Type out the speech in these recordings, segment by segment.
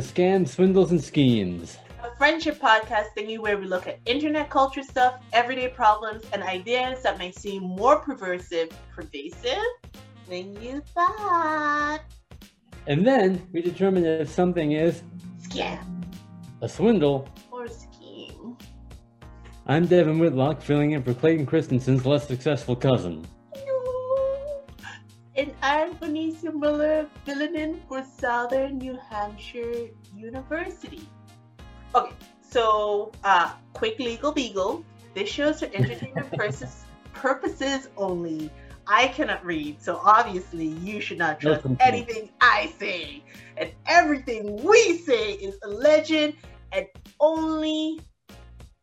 to Scams, Swindles, and Schemes. A friendship podcast thingy where we look at internet culture stuff, everyday problems, and ideas that may seem more perversive, pervasive than you thought. And then we determine if something is Scam a swindle. or a scheme. I'm Devin Whitlock, filling in for Clayton Christensen's less successful cousin. No. I'm Benicia Miller, filling in for Southern New Hampshire University. Okay, so uh, quick legal beagle. This show's for entertainment purposes, purposes only. I cannot read, so obviously you should not trust complaint. anything I say. And everything we say is alleged and only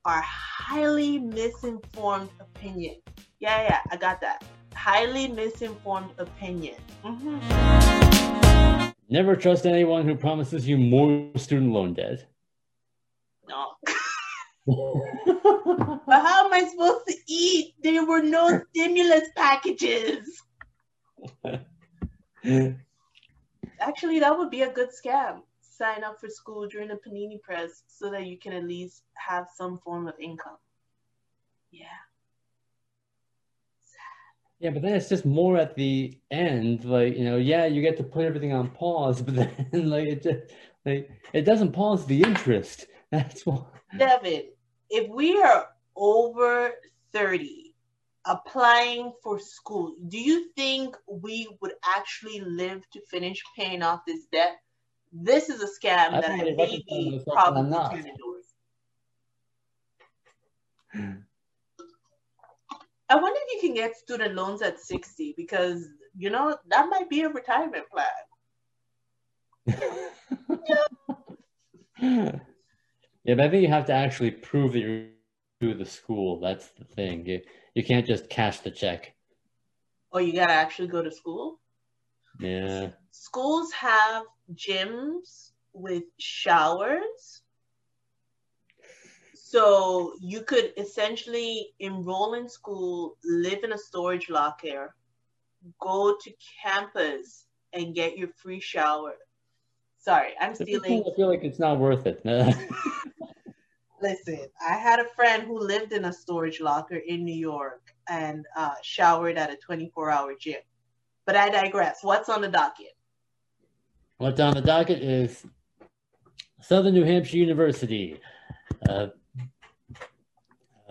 our highly misinformed opinion. Yeah, yeah, I got that. Highly misinformed opinion. Mhm. Never trust anyone who promises you more student loan debt. No. But how am I supposed to eat? There were no stimulus packages. Actually, that would be a good scam. Sign up for school during the Panini Press so that you can at least have some form of income. Yeah. Yeah, but then it's just more at the end. Like, you know, yeah, you get to put everything on pause, but then, like, it just, like, it doesn't pause the interest. That's why. Devin, if we are over 30 applying for school, do you think we would actually live to finish paying off this debt? This is a scam I've that I may be probably turning. I wonder if you can get student loans at 60 because, you know, that might be a retirement plan. Yeah, but I think you have to actually prove that you're to the school. That's the thing. You you can't just cash the check. Or you got to actually go to school. Yeah. schools have gyms with showers. So you could essentially enroll in school, live in a storage locker, go to campus and get your free shower. Sorry, I'm stealing. I feel like it's not worth it. Listen, I had a friend who lived in a storage locker in New York and uh, showered at a 24 hour gym. But I digress. What's on the docket? What's on the docket is Southern New Hampshire University, uh,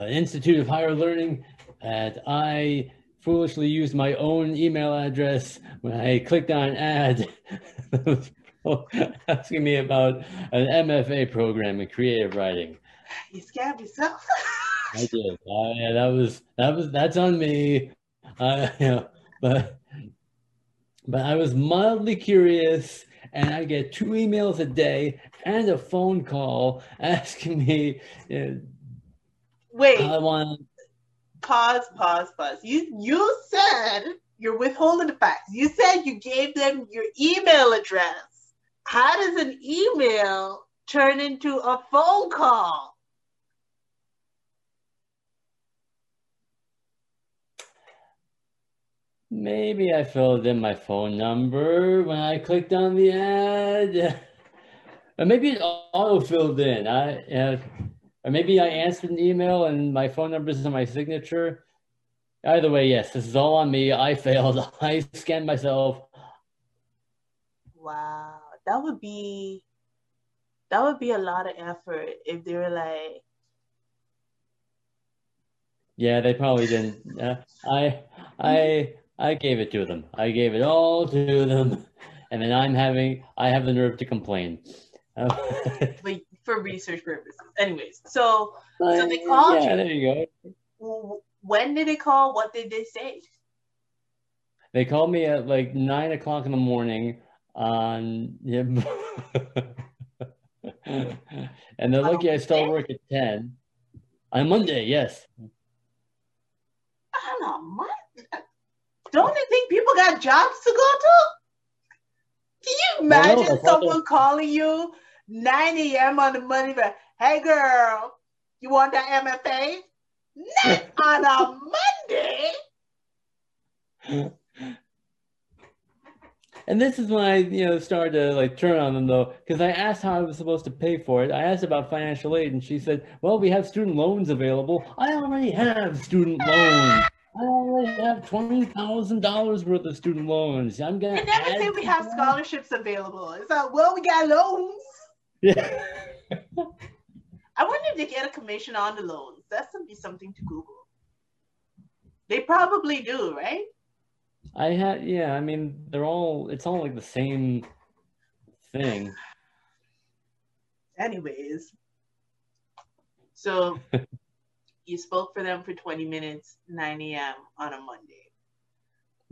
uh, Institute of Higher Learning, and I foolishly used my own email address when I clicked on an ad that was asking me about an MFA program in creative writing. You scabbed yourself. I did. Uh, yeah, that was that was that's on me. Uh, you know, but but I was mildly curious, and I get two emails a day and a phone call asking me. Uh, Wait, I want. pause, pause, pause. You you said you're withholding the facts. You said you gave them your email address. How does an email turn into a phone call? Maybe I filled in my phone number when I clicked on the ad, or maybe it auto filled in. I uh, or maybe I answered an email and my phone number is in my signature. Either way, yes, this is all on me. I failed. I scanned myself. Wow, that would be that would be a lot of effort if they were like, Yeah, they probably didn't. Uh, I, I, I gave it to them. I gave it all to them, and then I'm having. I have the nerve to complain. But for research purposes. Anyways, so So they called yeah, you. there you go. when did they call? What did they say? They called me at like nine o'clock in the morning on, yeah, and they're lucky I still work at ten. On Monday, yes. Don't know, my, don't you think people got jobs to go to? Can you imagine someone calling you 9 a.m. on the Monday, but hey girl, you want that MFA? Not on a Monday. and this is when I, you know, started to like turn on them though, because I asked how I was supposed to pay for it. I asked about financial aid, and she said, "Well, we have student loans available. I already have student loans. I already have twenty thousand dollars worth of student loans. I'm gonna." They never say we have scholarships available. It's like, well, we got loans. Yeah. I wonder if they get a commission on the loans. That's gonna be something to Google. They probably do, right? I had, yeah. I mean, they're all. It's all like the same thing. Anyways, so you spoke for them for 20 minutes, 9 a.m. on a Monday.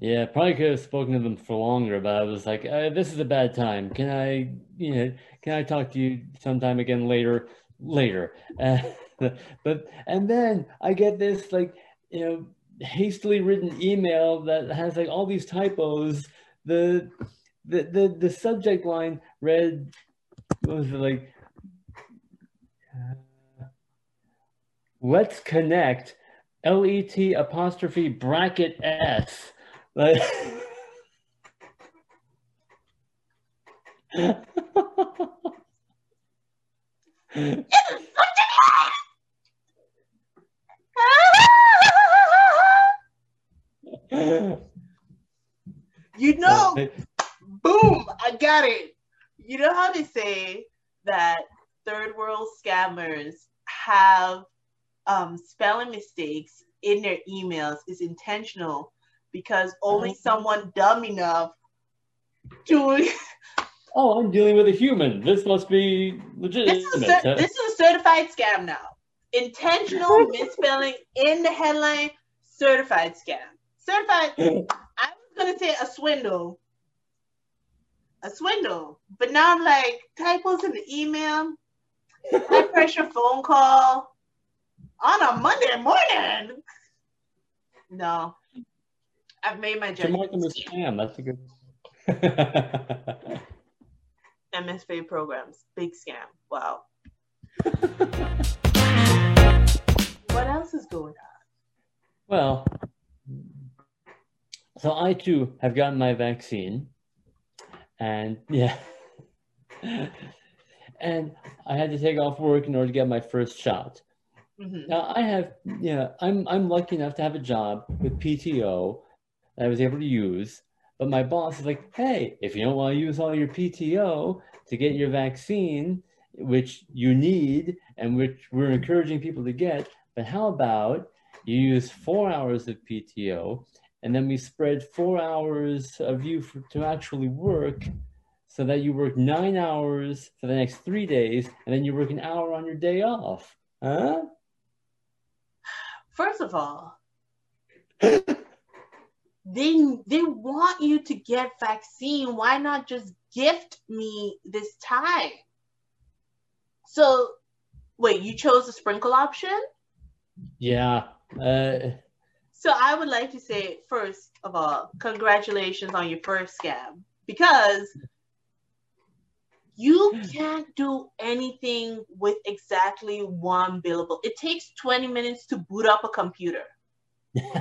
Yeah, probably could have spoken to them for longer, but I was like, uh, "This is a bad time. Can I, you know, can I talk to you sometime again later? Later." Uh, but and then I get this like, you know, hastily written email that has like all these typos. The the the, the subject line read, was it like? Uh, Let's connect. L E T apostrophe bracket S. Like, you know, boom, I got it. You know how they say that third world scammers have um, spelling mistakes in their emails is intentional because only Uh-huh. someone dumb enough to oh, I'm dealing with a human. This must be legitimate. this is, a cer- this is a certified scam now. Intentional misspelling in the headline, certified scam. Certified. I was gonna say a swindle, a swindle, but now I'm like typos in the email, high pressure phone call on a Monday morning. No, I've made my to mark them judgment. as spam. That's a good. MSFA programs, big scam. Wow. What else is going on? well, so I too have gotten my vaccine, and yeah, and I had to take off work in order to get my first shot. Mhm. Now I have, yeah, I'm I'm lucky enough to have a job with PTO I was able to use. But my boss is like, hey, if you don't want to use all your PTO to get your vaccine, which you need and which we're encouraging people to get, but how about you use four hours of PTO and then we spread four hours of you for, to actually work so that you work nine hours for the next three days and then you work an hour on your day off. Huh? First of all, they they want you to get vaccine. Why not just gift me this time? So, wait, you chose the sprinkle option? Yeah. Uh, So I would like to say first of all, congratulations on your first scam because you can't do anything with exactly one billable. It takes 20 minutes to boot up a computer.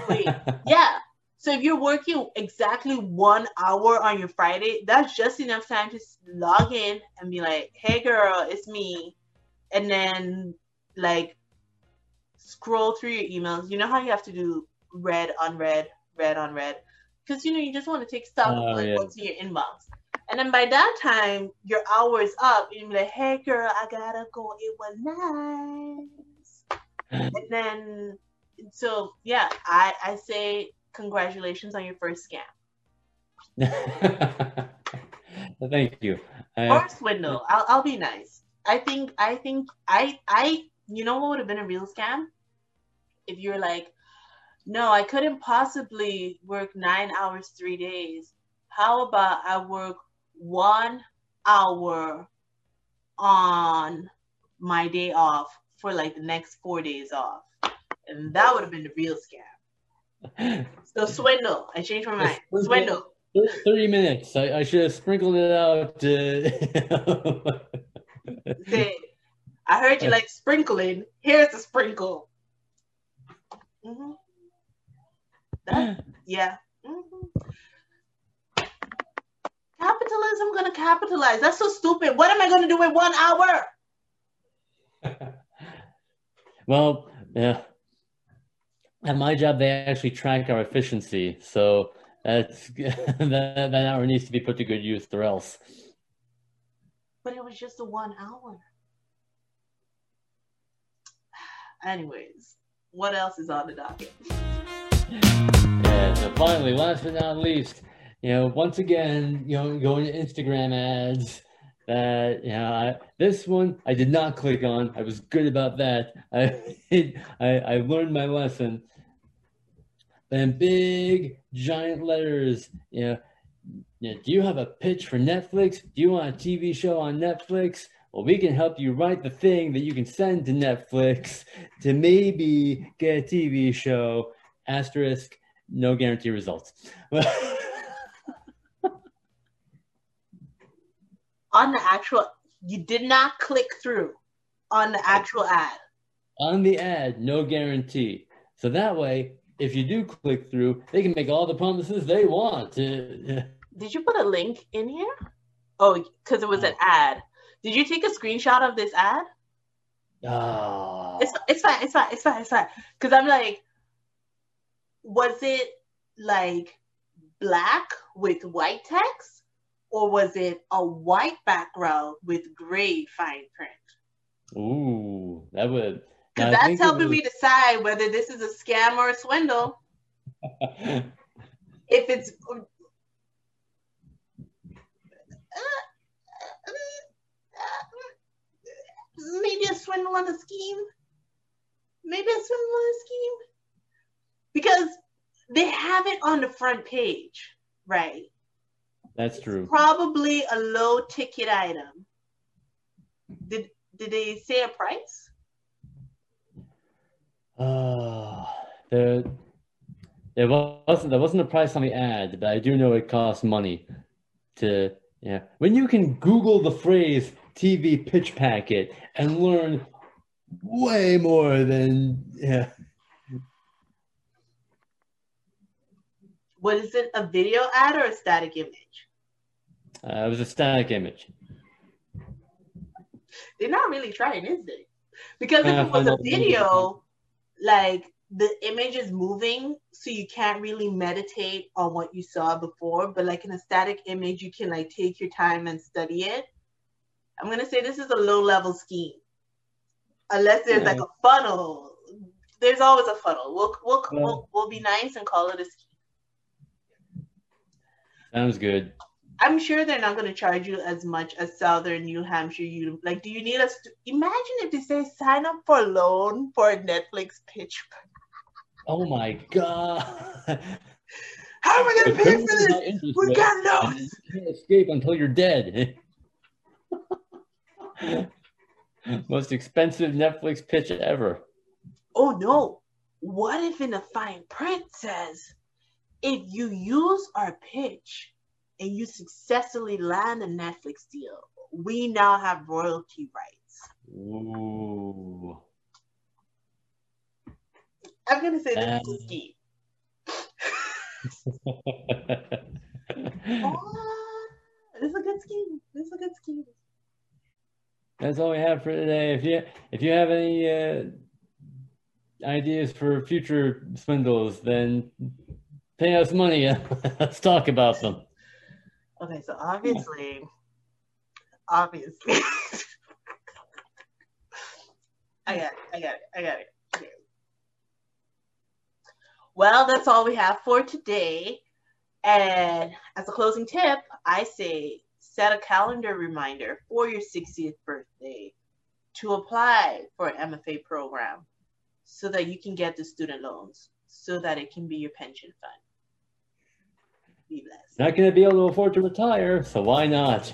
Wait. Yeah. So if you're working exactly one hour on your Friday, that's just enough time to log in and be like, "Hey, girl, it's me," and then like scroll through your emails. You know how you have to do read, unread, read, unread, because you know you just want to take stock Oh, of like yeah. what's in your inbox. And then by that time, your hour is up. And you be like, "Hey, girl, I gotta go. It was nice." and then so yeah i i say congratulations on your first scam. Thank you. Uh, or swindle. I'll, I'll be nice. I think i think i i you know what would have been a real scam? If you're like no i couldn't possibly work nine hours three days. How about i work one hour on my day off for like the next four days off? And that would have been the real scam So swindle. I changed my mind. Swindle. Swindle. 30 minutes. I, I should have sprinkled it out. Uh, I heard you like sprinkling. Here's a sprinkle. hmm That, yeah. hmm Capitalism gonna capitalize. That's so stupid. What am I gonna do in one hour? well, yeah. At my job, they actually track our efficiency, so that's that, that hour needs to be put to good use, or else. But it was just a one hour. Anyways, what else is on the docket? Yeah, so finally, last but not least, you know, once again, you know, going to Instagram ads that, you know, I, this one I did not click on. I was good about that. I, I, I learned my lesson. Then big, giant letters, you know, you know, do you have a pitch for Netflix? Do you want a TV show on Netflix? Well, we can help you write the thing that you can send to Netflix to maybe get a TV show. Asterisk, no guarantee results. on the actual, you did not click through on the actual ad. On the ad, no guarantee. So that way, if you do click through, they can make all the promises they want. Did you put a link in here? Oh, because it was an ad. Did you take a screenshot of this ad? Oh. It's it's fine. It's fine. It's fine. It's fine. Because I'm like, was it like black with white text, or was it a white background with gray fine print? Ooh, that would. Because that's helping was... me decide whether this is a scam or a swindle. if it's uh, uh, uh, maybe a swindle on a scheme. Maybe a swindle on a scheme. Because they have it on the front page, right? That's true. Probably a low ticket item. Did did they say a price? Uh, there, there wasn't there wasn't a price on the ad, but I do know it costs money to yeah. When you can Google the phrase TV pitch packet and learn way more than yeah. What is it? A video ad or a static image? Uh, it was a static image. They're not really trying, is they? Because if it was a video, like the image is moving, so you can't really meditate on what you saw before. But like in a static image, you can like take your time and study it. I'm gonna say this is a low level scheme. Unless there's yeah. like a funnel. There's always a funnel. We'll we'll, yeah. we'll we'll be nice and call it a scheme. Sounds good. I'm sure they're not going to charge you as much as Southern New Hampshire. You like, do you need us? To, imagine if they say sign up for a loan for a Netflix pitch. Oh my god! How am I going to pay for this? We got loans. You can't escape until you're dead. Most expensive Netflix pitch ever. Oh no. What if in the fine print says if you use our pitch and you successfully land a Netflix deal, we now have royalty rights. Ooh. I'm gonna say this is a scheme. oh, this is a good scheme. This is a good scheme that's all we have for today. If you if you have any uh, ideas for future swindles, then pay us money. Let's talk about them. Okay, so obviously, obviously, I got it. I got it. I got it. Okay. Well, that's all we have for today. And as a closing tip, I say set a calendar reminder for your 60th birthday to apply for an MFA program so that you can get the student loans so that it can be your pension fund. Be blessed. Not going to be able to afford to retire, so why not?